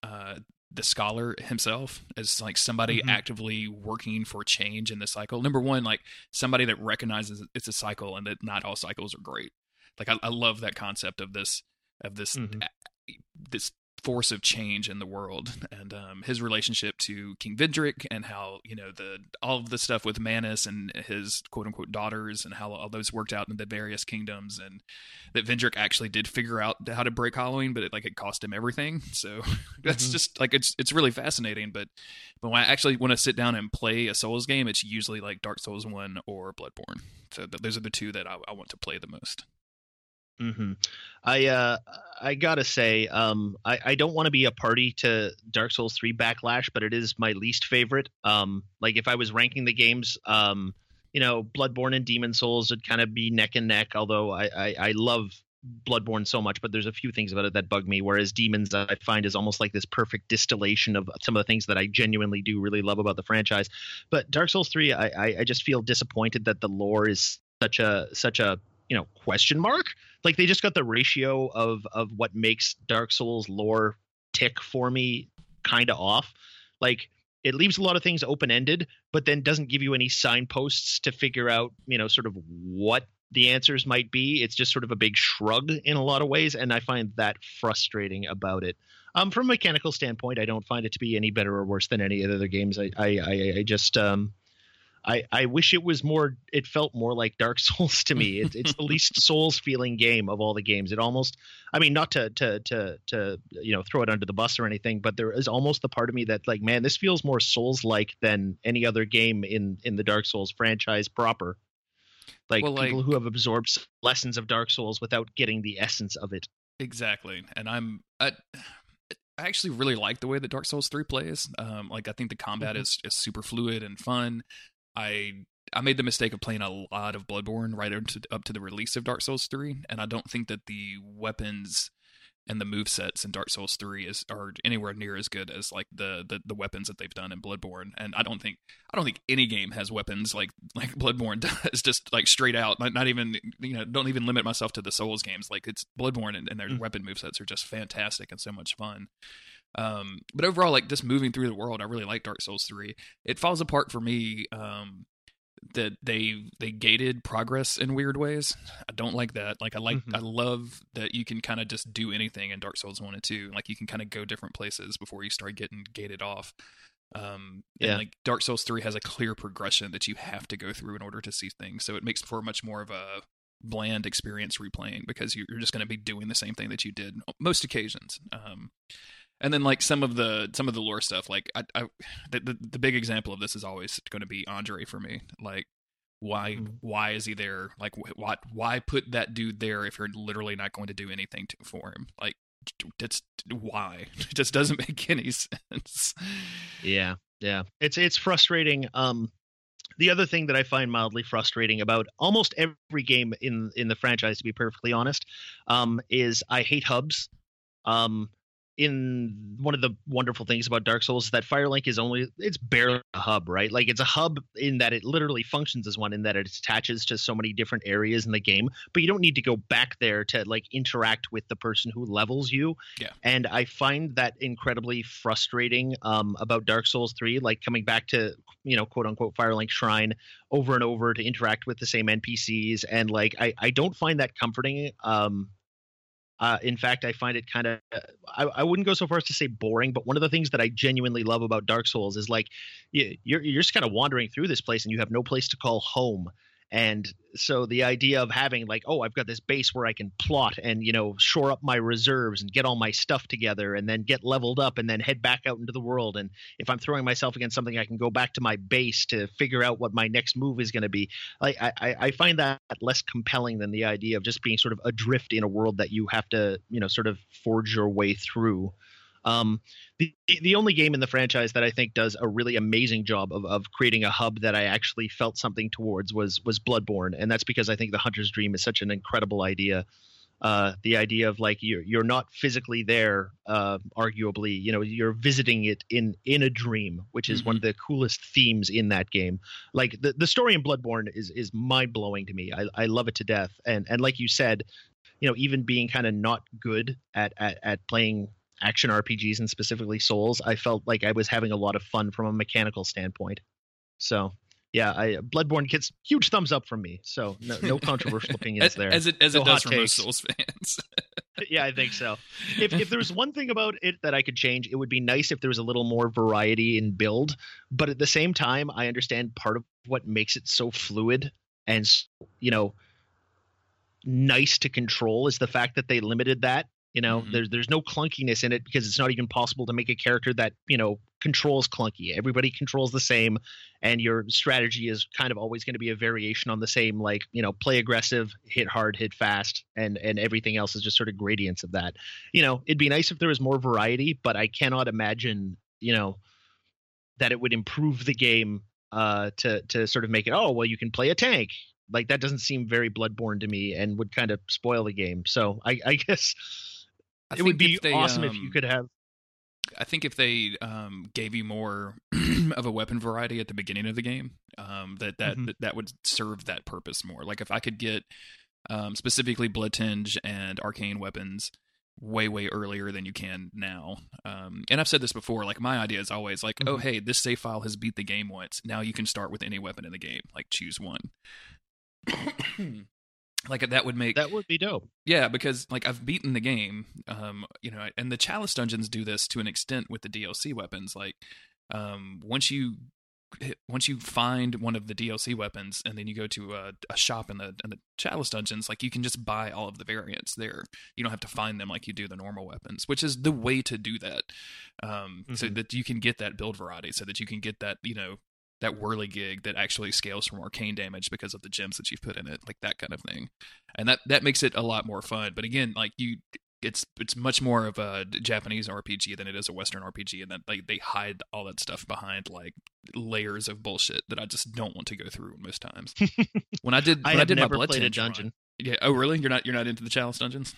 uh the scholar himself as like somebody Mhm. actively working for change in the cycle. Number one, like somebody that recognizes it's a cycle and that not all cycles are great. Like I, I love that concept of this of this Mhm. this force of change in the world and um, his relationship to King Vendrick and how you know the all of the stuff with Manus and his quote unquote daughters and how all those worked out in the various kingdoms and that Vendrick actually did figure out how to break hollowing but it like it cost him everything. So that's Mhm. just like it's it's really fascinating but but when I actually want to sit down and play a Souls game it's usually like Dark Souls 1 or Bloodborne. So th- those are the two that I, I want to play the most hmm I uh, I gotta say, um, I, I don't want to be a party to Dark Souls three backlash, but it is my least favorite. Um, like if I was ranking the games, um, you know, Bloodborne and Demon Souls would kind of be neck and neck. Although I, I I love Bloodborne so much, but there's a few things about it that bug me. Whereas Demons, I find, is almost like this perfect distillation of some of the things that I genuinely do really love about the franchise. But Dark Souls three, I I, I just feel disappointed that the lore is such a such a you know question mark. Like they just got the ratio of of what makes dark souls lore tick for me kind of off. Like it leaves a lot of things open ended but then doesn't give you any signposts to figure out you know sort of what the answers might be. It's just sort of a big shrug in a lot of ways and i find that frustrating about it. Um from a mechanical standpoint i don't find it to be any better or worse than any of the other games. I i i, I just um I, I wish it was more it felt more like dark souls to me it, it's the least souls feeling game of all the games it almost i mean not to to to to you know throw it under the bus or anything but there is almost the part of me that like man this feels more souls like than any other game in in the dark souls franchise proper like Well, people like- who have absorbed lessons of dark souls without getting the essence of it Exactly, and I'm I, I actually really like the way that Dark Souls three plays. Um, like I think the combat Mhm. is is super fluid and fun. I I made the mistake of playing a lot of Bloodborne right up to, up to the release of Dark Souls three, and I don't think that the weapons and the move sets in Dark Souls three is are anywhere near as good as like the, the the weapons that they've done in Bloodborne. And I don't think I don't think any game has weapons like like Bloodborne does, just like straight out. Not, not even you know don't even limit myself to the Souls games. Like it's Bloodborne and, and their Mm. weapon movesets are just fantastic and so much fun. Um, but overall, like just moving through the world, I really like Dark Souls three. It falls apart for me. Um, that they they gated progress in weird ways. I don't like that. Like I like Mhm. I love that you can kind of just do anything in Dark Souls one and two. Like you can kind of go different places before you start getting gated off. Um, and Yeah. like Dark Souls three has a clear progression that you have to go through in order to see things. So it makes for much more of a bland experience replaying because you're just going to be doing the same thing that you did most occasions. Um, and then like some of the some of the lore stuff, like I, I the, the the big example of this is always going to be Andre for me. Like why Mhm. why is he there? Like wh- what why put that dude there if you're literally not going to do anything to, for him? Like that's why it just doesn't make any sense. Yeah, yeah. It's it's frustrating. Um the other thing that I find mildly frustrating about almost every game in in the franchise, to be perfectly honest, um, is I hate hubs. Um in one of the wonderful things about Dark Souls is that Firelink is only it's barely a hub, right? Like it's a hub in that it literally functions as one in that it attaches to so many different areas in the game, but you don't need to go back there to like interact with the person who levels you. Yeah. And I find that incredibly frustrating um, about Dark Souls 3, like coming back to, you know, quote unquote Firelink Shrine over and over to interact with the same NPCs. And like, I, I don't find that comforting. Um, uh, in fact, I find it kind of, I, I wouldn't go so far as to say boring, but one of the things that I genuinely love about Dark Souls is like, you, you're, you're just kind of wandering through this place and you have no place to call home. And so the idea of having like, oh, I've got this base where I can plot and, you know, shore up my reserves and get all my stuff together and then get leveled up and then head back out into the world. And if I'm throwing myself against something, I can go back to my base to figure out what my next move is going to be. I, I I find that less compelling than the idea of just being sort of adrift in a world that you have to, you know, sort of forge your way through. Um, the the only game in the franchise that I think does a really amazing job of, of creating a hub that I actually felt something towards was was Bloodborne, and that's because I think the Hunter's Dream is such an incredible idea. Uh, the idea of like you're you're not physically there, uh, arguably, you know, you're visiting it in in a dream, which is one of the coolest themes in that game. Like the, the story in Bloodborne is is mind blowing to me. I, I love it to death, and and like you said, you know, even being kind of not good at at, at playing action RPGs and specifically Souls, I felt like I was having a lot of fun from a mechanical standpoint. So yeah, I Bloodborne gets huge thumbs up from me. So no, no controversial opinions there. As it as no it does for most. Souls fans. yeah, I think so. If if there was one thing about it that I could change, it would be nice if there was a little more variety in build. But at the same time, I understand part of what makes it so fluid and you know nice to control is the fact that they limited that. You know, Mhm. there's there's no clunkiness in it because it's not even possible to make a character that you know controls clunky. Everybody controls the same, and your strategy is kind of always going to be a variation on the same. Like you know, play aggressive, hit hard, hit fast, and and everything else is just sort of gradients of that. You know, it'd be nice if there was more variety, but I cannot imagine you know that it would improve the game uh, to to sort of make it. Oh well, you can play a tank. Like that doesn't seem very Bloodborne to me, and would kind of spoil the game. So I, I guess I it would be if they, awesome if um, you could have. I think if they um, gave you more of a weapon variety at the beginning of the game, um, that that, Mhm. that that would serve that purpose more. Like if I could get um, specifically blood tinge and arcane weapons way way earlier than you can now. Um, and I've said this before. Like my idea is always like, oh Mhm. hey, this save file has beat the game once. Now you can start with any weapon in the game. Like choose one. Like that would make That would be dope. yeah, because like I've beaten the game, um, you know, and the chalice dungeons do this to an extent with the DLC weapons. Like, um, once you once you find one of the DLC weapons, and then you go to a, a shop in the in the chalice dungeons, like you can just buy all of the variants there. You don't have to find them like you do the normal weapons, which is the way to do that, um, so Mhm. that you can get that build variety, so that you can get that you know that whirly gig that actually scales from arcane damage because of the gems that you've put in it, like that kind of thing and that that makes it a lot more fun. But again, like you, it's it's much more of a Japanese RPG than it is a Western RPG, and that like they hide all that stuff behind like layers of bullshit that I just don't want to go through most times. when I did, I when I did never my blood played a Tinge run- dungeon. yeah. Oh, really? You're not you're not into the chalice dungeons?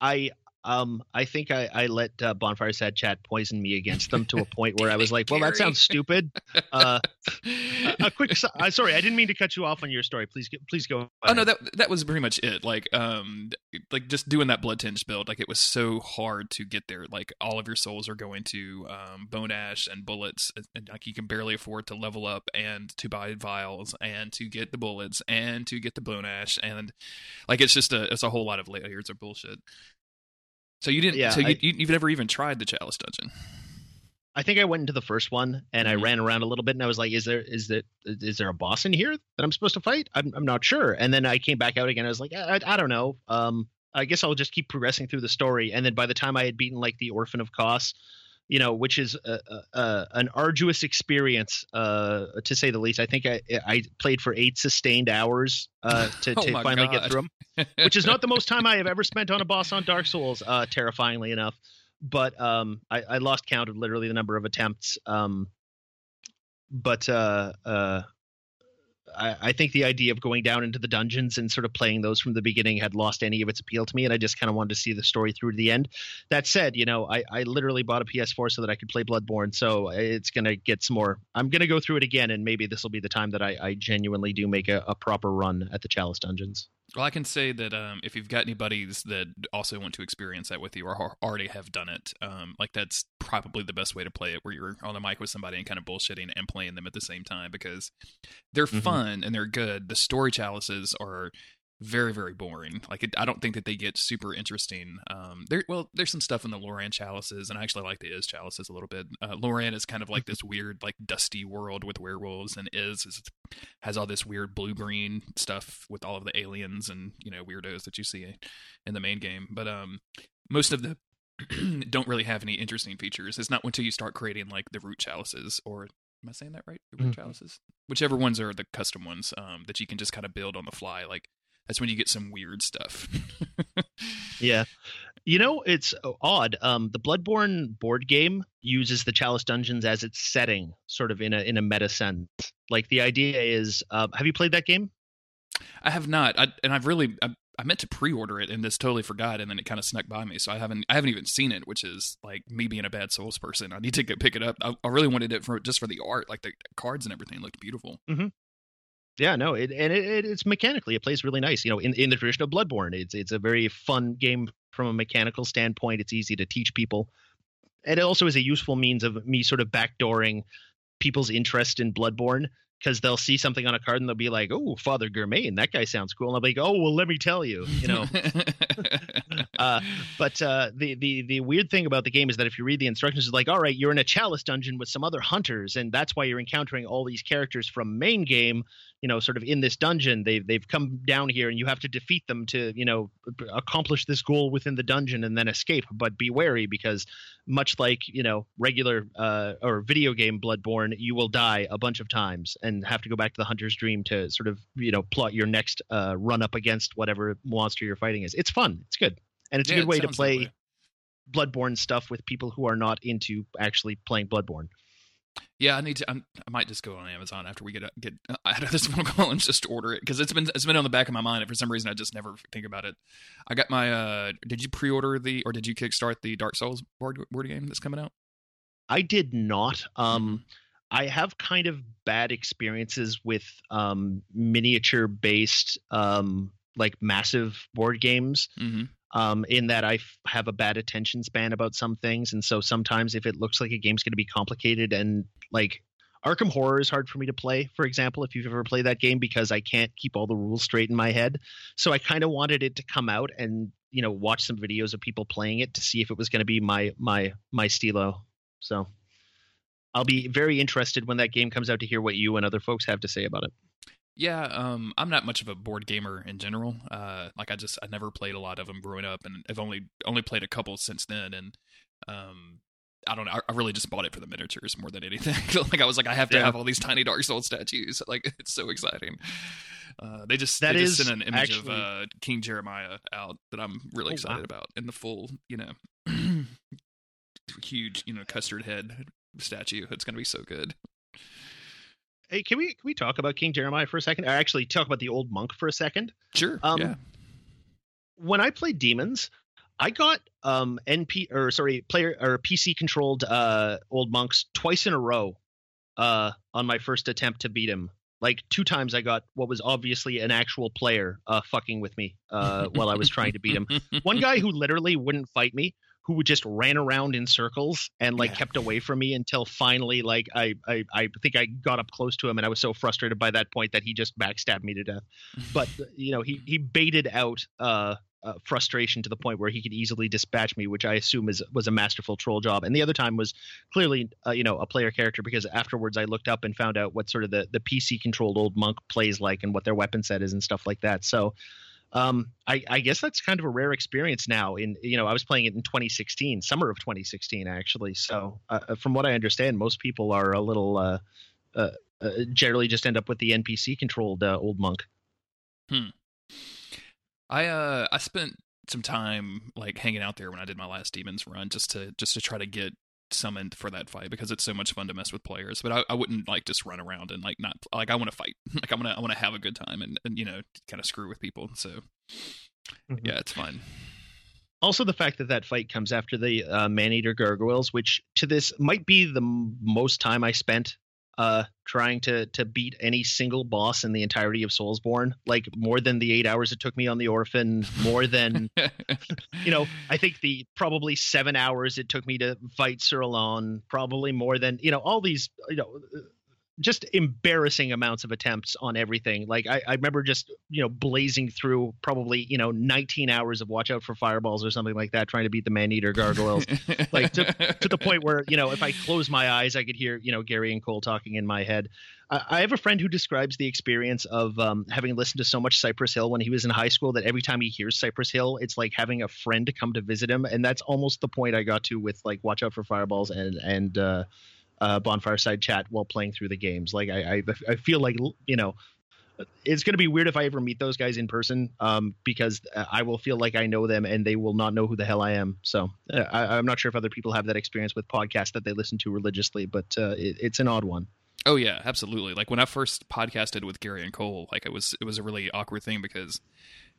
I um I think I I let uh, Bonfire Side Chat poison me against them to a point where I was like, well, that sounds stupid. Uh, a, quick, uh, sorry, I didn't mean to cut you off on your story. Please, please go. Oh no, that that was pretty much it. Like, um, like just doing that blood tinge build, like it was so hard to get there. Like all of your souls are going to um, bone ash and bullets, and, and like you can barely afford to level up and to buy vials and to get the bullets and to get the bone ash, and like it's just a it's a whole lot of layers of bullshit. So you didn't. Yeah, so you, you've never even tried the chalice dungeon. I think I went into the first one and Mhm. I ran around a little bit and I was like, is there is that is there a boss in here that I'm supposed to fight? I'm I'm not sure. And then I came back out again. I was like, I, I, I don't know. Um, I guess I'll just keep progressing through the story. And then by the time I had beaten like the Orphan of Kos, you know, which is a, a, an arduous experience, uh, to say the least. I think I I played for eight sustained hours uh, to, Oh to finally God. get through them which is not the most time I have ever spent on a boss on Dark Souls, uh, terrifyingly enough. But um, I, I lost count of literally the number of attempts. Um, but uh, uh, I, think the idea of going down into the dungeons and sort of playing those from the beginning had lost any of its appeal to me, and I just kind of wanted to see the story through to the end. That said, you know, I, I literally bought a PS4 so that I could play Bloodborne, so it's gonna get some more. I'm gonna go through it again, and maybe this will be the time that I, I genuinely do make a, a proper run at the Chalice dungeons. Well, I can say that um, if you've got any buddies that also want to experience that with you or already have done it, um, like that's probably the best way to play it, where you're on the mic with somebody and kind of bullshitting and playing them at the same time because they're Mhm. fun and they're good. The story chalices are very very boring. Like it, I don't think that they get super interesting. Um, there well, there's some stuff in the Loran chalices, and I actually like the Isz chalices a little bit. Uh, Loran is kind of like this weird like dusty world with werewolves, and Isz is has all this weird blue green stuff with all of the aliens and you know weirdos that you see in the main game. But um, most of the don't really have any interesting features. It's not until you start creating like the root chalices or am I saying that right? The root Mhm. chalices, whichever ones are the custom ones um, that you can just kind of build on the fly. Like that's when you get some weird stuff. Yeah. You know, it's odd. Um, the Bloodborne board game uses the Chalice Dungeons as its setting, sort of in a in a meta sense. Like the idea is, uh, have you played that game? I have not, I, and I've really I, I meant to pre-order it and just totally forgot, and then it kind of snuck by me, so I haven't I haven't even seen it, which is like me being a bad Souls person. I need to go pick it up. I, I really wanted it for just for the art, like the cards and everything looked beautiful. Yeah, no, it, and it, it, it's mechanically it plays really nice. You know, in, in the tradition of Bloodborne, it's it's a very fun game from a mechanical standpoint. It's easy to teach people, and it also is a useful means of me sort of backdooring people's interest in Bloodborne because they'll see something on a card and they'll be like, "Oh, Father Gehrman, that guy sounds cool." And I'll be like, "Oh, well, let me tell you," you know. uh, but uh, the the the weird thing about the game is that if you read the instructions, it's like, "All right, you're in a chalice dungeon with some other hunters, and that's why you're encountering all these characters from main game." You know, sort of in this dungeon, they've they've come down here, and you have to defeat them to you know accomplish this goal within the dungeon and then escape. But be wary because much like you know regular uh, or video game Bloodborne, you will die a bunch of times and have to go back to the hunter's dream to sort of you know plot your next uh, run up against whatever monster you're fighting is. It's fun. It's good, and it's Yeah, a good way to play. Bloodborne stuff with people who are not into actually playing Bloodborne. Yeah, I need to. I'm, I might just go on Amazon after we get get out of this phone call and just order it because it's been it's been on the back of my mind and for some reason I just never think about it. I got my. uh Did you pre-order the or did you kickstart the Dark Souls board board game that's coming out? I did not. Um, Mm-hmm. I have kind of bad experiences with um, miniature based, um, like massive board games. Mm-hmm. Um, in that I f- have a bad attention span about some things, and so sometimes if it looks like a game's going to be complicated and like Arkham Horror is hard for me to play, for example, if you've ever played that game because I can't keep all the rules straight in my head. So I kind of wanted it to come out and you know watch some videos of people playing it to see if it was going to be my my my stilo. So I'll be very interested when that game comes out to hear what you and other folks have to say about it. Yeah, um, I'm not much of a board gamer in general. Uh, like I just I never played a lot of them growing up, and I've only only played a couple since then. And um, I don't know. I, I really just bought it for the miniatures more than anything. like I was like, I have to Yeah. have all these tiny Dark Souls statues. Like it's so exciting. Uh, they just That they just sent an image actually- of uh, King Jeremiah out that I'm really Oh, excited wow. about in the full, you know, huge, you know, custard head statue. It's gonna be so good. Hey, can we can we talk about King Jeremiah for a second? Or actually talk about the old monk for a second? Sure. Um, yeah. when I played demons, I got um NP or sorry player or PC controlled uh old monks twice in a row uh on my first attempt to beat him. Like two times I got what was obviously an actual player uh fucking with me uh while I was trying to beat him. One guy who literally wouldn't fight me, who just ran around in circles and like Yeah. kept away from me until finally like I, I I think I got up close to him and I was so frustrated by that point that he just backstabbed me to death but you know he he baited out uh, uh, frustration to the point where he could easily dispatch me, which I assume is was a masterful troll job. And the other time was clearly uh, you know a player character because afterwards I looked up and found out what sort of the the PC controlled old monk plays like and what their weapon set is and stuff like that. So. Um, I, I guess that's kind of a rare experience now. In you know, I was playing it in 2016, summer of 2016, actually. So, uh, from what I understand, most people are a little uh, uh, uh, generally just end up with the NPC controlled uh, old monk. Hmm. I uh I spent some time like hanging out there when I did my last demons run just to just to try to get summoned for that fight because it's so much fun to mess with players. But I, I wouldn't like just run around and like not like I want to fight. like I want to I want to have a good time and, and you know kind of screw with people. So Mhm. yeah, it's fun. also the fact that that fight comes after the uh, man-eater gargoyles which to this might be the m- most time i spent uh trying to to beat any single boss in the entirety of soulsborne like more than the eight hours it took me on the orphan more than you know i think the probably seven hours it took me to fight Sir Alonne, probably more than you know all these you know just embarrassing amounts of attempts on everything. Like I, I remember just you know blazing through probably you know 19 hours of watch out for fireballs or something like that trying to beat the man-eater gargoyles. Like, to the point where you know if i close my eyes i could hear you know gary and cole talking in my head. I, I have a friend who describes the experience of um, having listened to so much cypress hill when he was in high school that every time he hears cypress hill it's like having a friend come to visit him. And that's almost the point i got to with like watch out for fireballs and and uh, uh, bonfire side chat while playing through the games like i i, I feel like you know it's going to be weird if I ever meet those guys in person, um, because I will feel like I know them and they will not know who the hell I am. So uh, I, I'm not sure if other people have that experience with podcasts that they listen to religiously, but uh, it, it's an odd one. Oh yeah, absolutely. Like when I first podcasted with Gary and Cole, like it was it was a really awkward thing because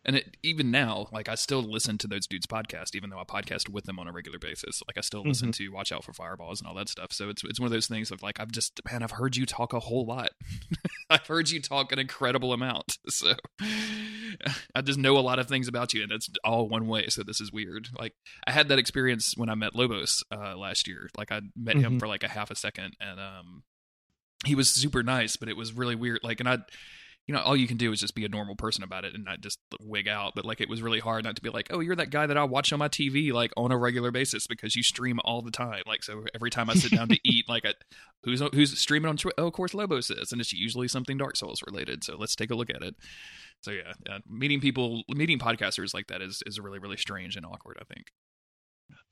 and it, even now, like I still listen to those dudes' podcast, even though I podcast with them on a regular basis. Like I still listen to Watch Out for Fireballs and all that stuff. So it's it's one of those things of like I've just man, I've heard you talk a whole lot. I've heard you talk an incredible amount. So I just know a lot of things about you, and it's all one way. So this is weird. Like I had that experience when I met Lobos uh, last year. Like I met mm-hmm. him for like a half a second, and um, he was super nice, but it was really weird. Like, and I you know, all you can do is just be a normal person about it and not just wig out. But like, it was really hard not to be like, oh, you're that guy that I watch on my TV like on a regular basis because you stream all the time. Like, so every time I sit down to eat, like, I, who's who's streaming on Twitch? Oh, of course, Lobos is, and it's usually something Dark Souls related. So let's take a look at it. So yeah, yeah, meeting people, meeting podcasters like that is is really really strange and awkward. I think.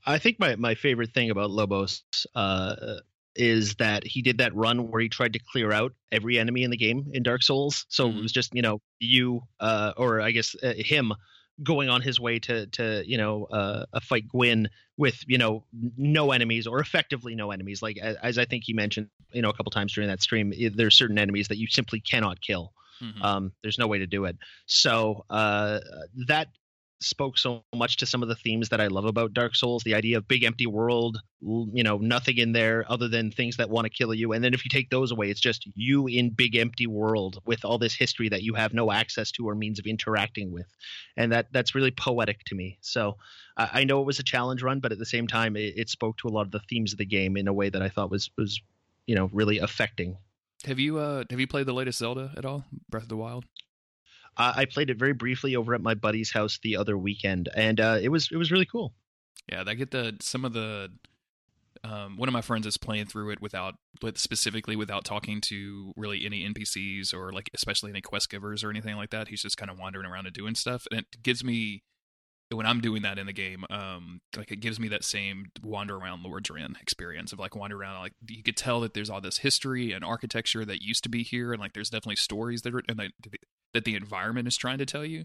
I think my, my favorite thing about Lobos uh, is that he did that run where he tried to clear out every enemy in the game in Dark Souls. So mm-hmm. it was just you know you uh, or I guess uh, him going on his way to to you know uh, a fight Gwyn with you know no enemies or effectively no enemies. Like as, as I think he mentioned you know a couple times during that stream, there's certain enemies that you simply cannot kill. Mm-hmm. Um, there's no way to do it. So uh, that spoke so much to some of the themes that I love about Dark Souls. The idea of big empty world, you know, nothing in there other than things that want to kill you. And then if you take those away, it's just you in big empty world with all this history that you have no access to or means of interacting with. And that that's really poetic to me. So I, I know it was a challenge run, but at the same time, it, it spoke to a lot of the themes of the game in a way that I thought was was you know really affecting. Have you uh have you played the latest Zelda at all? Breath of the Wild? I played it very briefly over at my buddy's house the other weekend, and uh, it was it was really cool. Yeah, I get the some of the. Um, one of my friends is playing through it without, with specifically without talking to really any NPCs or like especially any quest givers or anything like that. He's just kind of wandering around and doing stuff, and it gives me when I'm doing that in the game, um, like it gives me that same wander around Lordran experience of like wander around. Like you could tell that there's all this history and architecture that used to be here, and like there's definitely stories that are and like, that the environment is trying to tell you.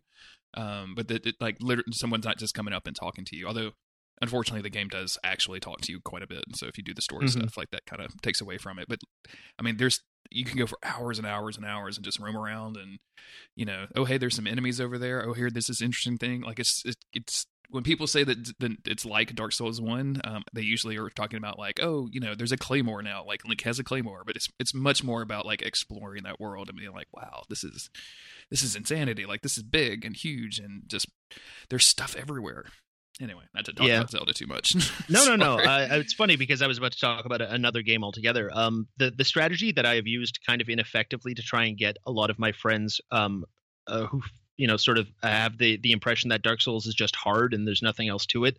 Um, but that it, like literally someone's not just coming up and talking to you. Although unfortunately the game does actually talk to you quite a bit. So if you do the story mm-hmm. stuff, like that kind of takes away from it. But I mean, there's you can go for hours and hours and hours and just roam around and you know, oh hey, there's some enemies over there. Oh here, this is interesting thing. Like it's it, it's when people say that, it's like Dark Souls One, um, they usually are talking about like, oh, you know, there's a claymore now. Like Link has a claymore, but it's it's much more about like exploring that world and being like, wow, this is this is insanity. Like this is big and huge and just there's stuff everywhere. Anyway, not to talk yeah. about Zelda too much. no, no, no. Uh, it's funny because I was about to talk about another game altogether. Um, the the strategy that I have used kind of ineffectively to try and get a lot of my friends um, uh, who you know sort of have the the impression that Dark Souls is just hard and there's nothing else to it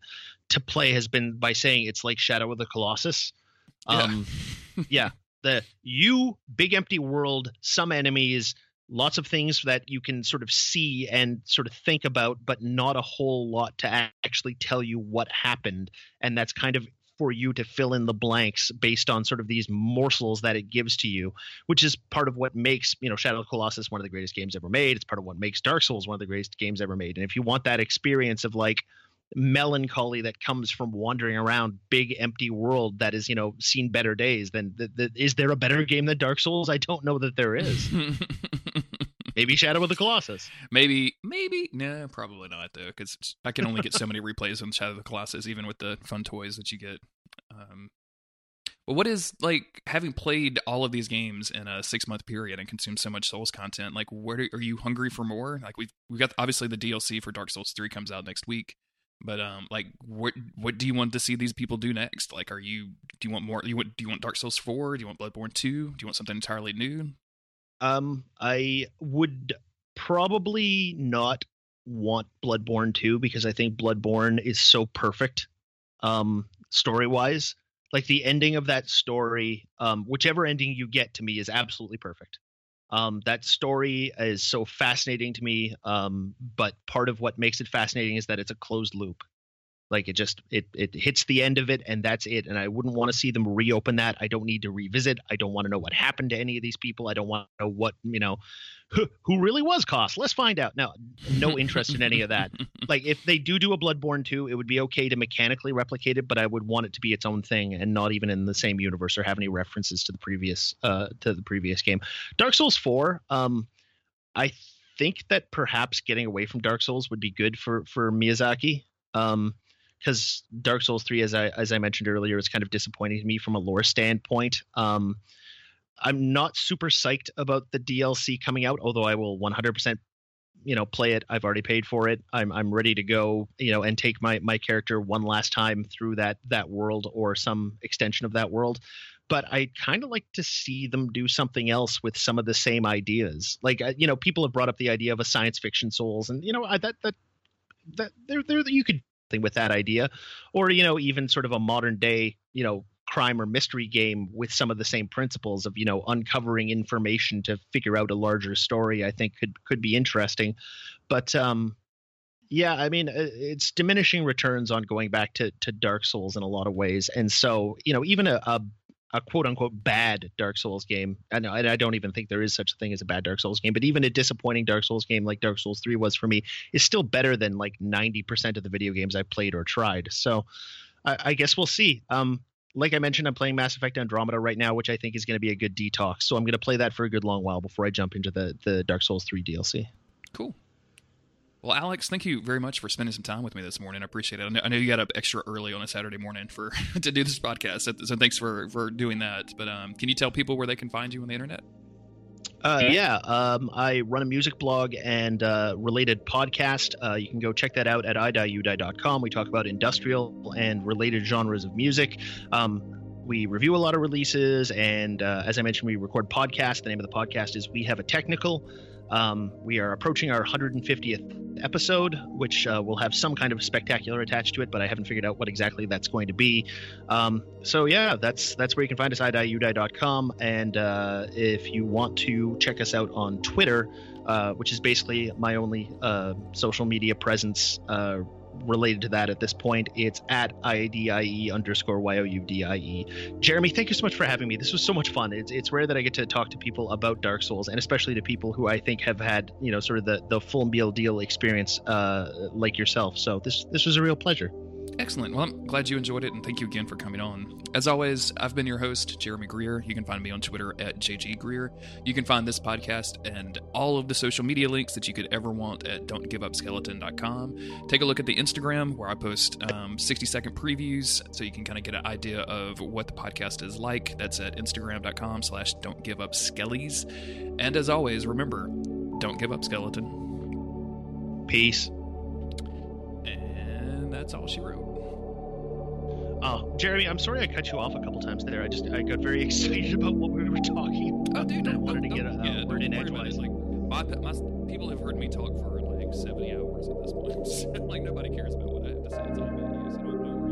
to play has been by saying it's like Shadow of the Colossus. Um, yeah. yeah, the you big empty world, some enemies, lots of things that you can sort of see and sort of think about, but not a whole lot to actually tell you what happened, and that's kind of for you to fill in the blanks based on sort of these morsels that it gives to you, which is part of what makes, you know, Shadow of Colossus one of the greatest games ever made. It's part of what makes Dark Souls one of the greatest games ever made. And if you want that experience of like melancholy that comes from wandering around big empty world that is, you know, seen better days, than th- th- is there a better game than Dark Souls? I don't know that there is. Maybe Shadow of the Colossus. Maybe, maybe, no, probably not though, because I can only get so many replays on Shadow of the Colossus, even with the fun toys that you get. Um, but what is like having played all of these games in a six month period and consumed so much Souls content? Like, where do, are you hungry for more? Like, we've we got obviously the DLC for Dark Souls three comes out next week. But um, like, what what do you want to see these people do next? Like, are you do you want more? You want do you want Dark Souls four? Do you want Bloodborne two? Do you want something entirely new? Um, I would probably not want Bloodborne 2 because I think Bloodborne is so perfect um story wise. Like the ending of that story, um, whichever ending you get to me is absolutely perfect. Um, that story is so fascinating to me. Um, but part of what makes it fascinating is that it's a closed loop. Like it just it it hits the end of it and that's it. And I wouldn't want to see them reopen that. I don't need to revisit. I don't want to know what happened to any of these people. I don't want to know what you know who, who really was Kos. Let's find out. No, no interest in any of that. Like if they do do a Bloodborne 2, it would be okay to mechanically replicate it, but I would want it to be its own thing and not even in the same universe or have any references to the previous uh to the previous game. Dark Souls 4, um I think that perhaps getting away from Dark Souls would be good for for Miyazaki. Um because Dark Souls 3, as I as I mentioned earlier, is kind of disappointing to me from a lore standpoint. Um, I'm not super psyched about the DLC coming out, although I will 100% you know, play it. I've already paid for it. I'm I'm ready to go, you know, and take my my character one last time through that that world or some extension of that world. But I kind of like to see them do something else with some of the same ideas. Like, uh, you know, people have brought up the idea of a science fiction Souls, and you know, I, that that that there there you could with that idea, or you know, even sort of a modern day, you know, crime or mystery game with some of the same principles of you know uncovering information to figure out a larger story i think could could be interesting. But um yeah i mean it's diminishing returns on going back to to dark souls in a lot of ways. And so you know even a, a a quote unquote bad Dark Souls game. I know, and I don't even think there is such a thing as a bad Dark Souls game, but even a disappointing Dark Souls game like Dark Souls 3 was for me is still better than like 90% of the video games I've played or tried. So I, I guess we'll see. Um, like I mentioned, I'm playing Mass Effect Andromeda right now, which I think is going to be a good detox. So I'm going to play that for a good long while before I jump into the the Dark Souls 3 DLC. Well, Alex, thank you very much for spending some time with me this morning. I appreciate it. I know, you got up extra early on a Saturday morning for to do this podcast, so, thanks for for doing that. But um, can you tell people where they can find you on the internet? Uh, yeah, um, I run a music blog and uh, related podcast. Uh, you can go check that out at idieyoudie.com. We talk about industrial and related genres of music. Um, we review a lot of releases, and uh, as I mentioned, we record podcasts. The name of the podcast is We Have a Technical. Um, we are approaching our 150th episode, which uh, will have some kind of spectacular attached to it, but I haven't figured out what exactly that's going to be. Um, so yeah, that's that's where you can find us at idieyoudie.com. And uh, if you want to check us out on Twitter, uh, which is basically my only uh, social media presence uh, related to that at this point. It's at IDIE underscore Y-O-U-D-I-E. Jeremy, thank you so much for having me. This was so much fun. It's, it's rare that I get to talk to people about Dark Souls and especially to people who I think have had, you know, sort of the, the full meal deal experience uh, like yourself. So this, this was a real pleasure. Excellent. Well, I'm glad you enjoyed it, and thank you again for coming on. As always, I've been your host, Jeremy Greer. You can find me on Twitter at JG Greer. You can find this podcast and all of the social media links that you could ever want at don'tgiveupskeleton.com. Take a look at the Instagram, where I post um, 60 second previews so you can kind of get an idea of what the podcast is like. That's at instagram.com slash don't give up skellies. And as always, remember, don't give up, skeleton. Peace. And that's all she wrote. Oh, Jeremy, I'm sorry I cut you off a couple times there. I just I got very excited about what we were talking about. Oh, dude, I wanted to get a, yeah, word in edgewise. Like, my, my, people have heard me talk for like 70 hours at this point. like, nobody cares about what I have to say. It's all about you, so don't, don't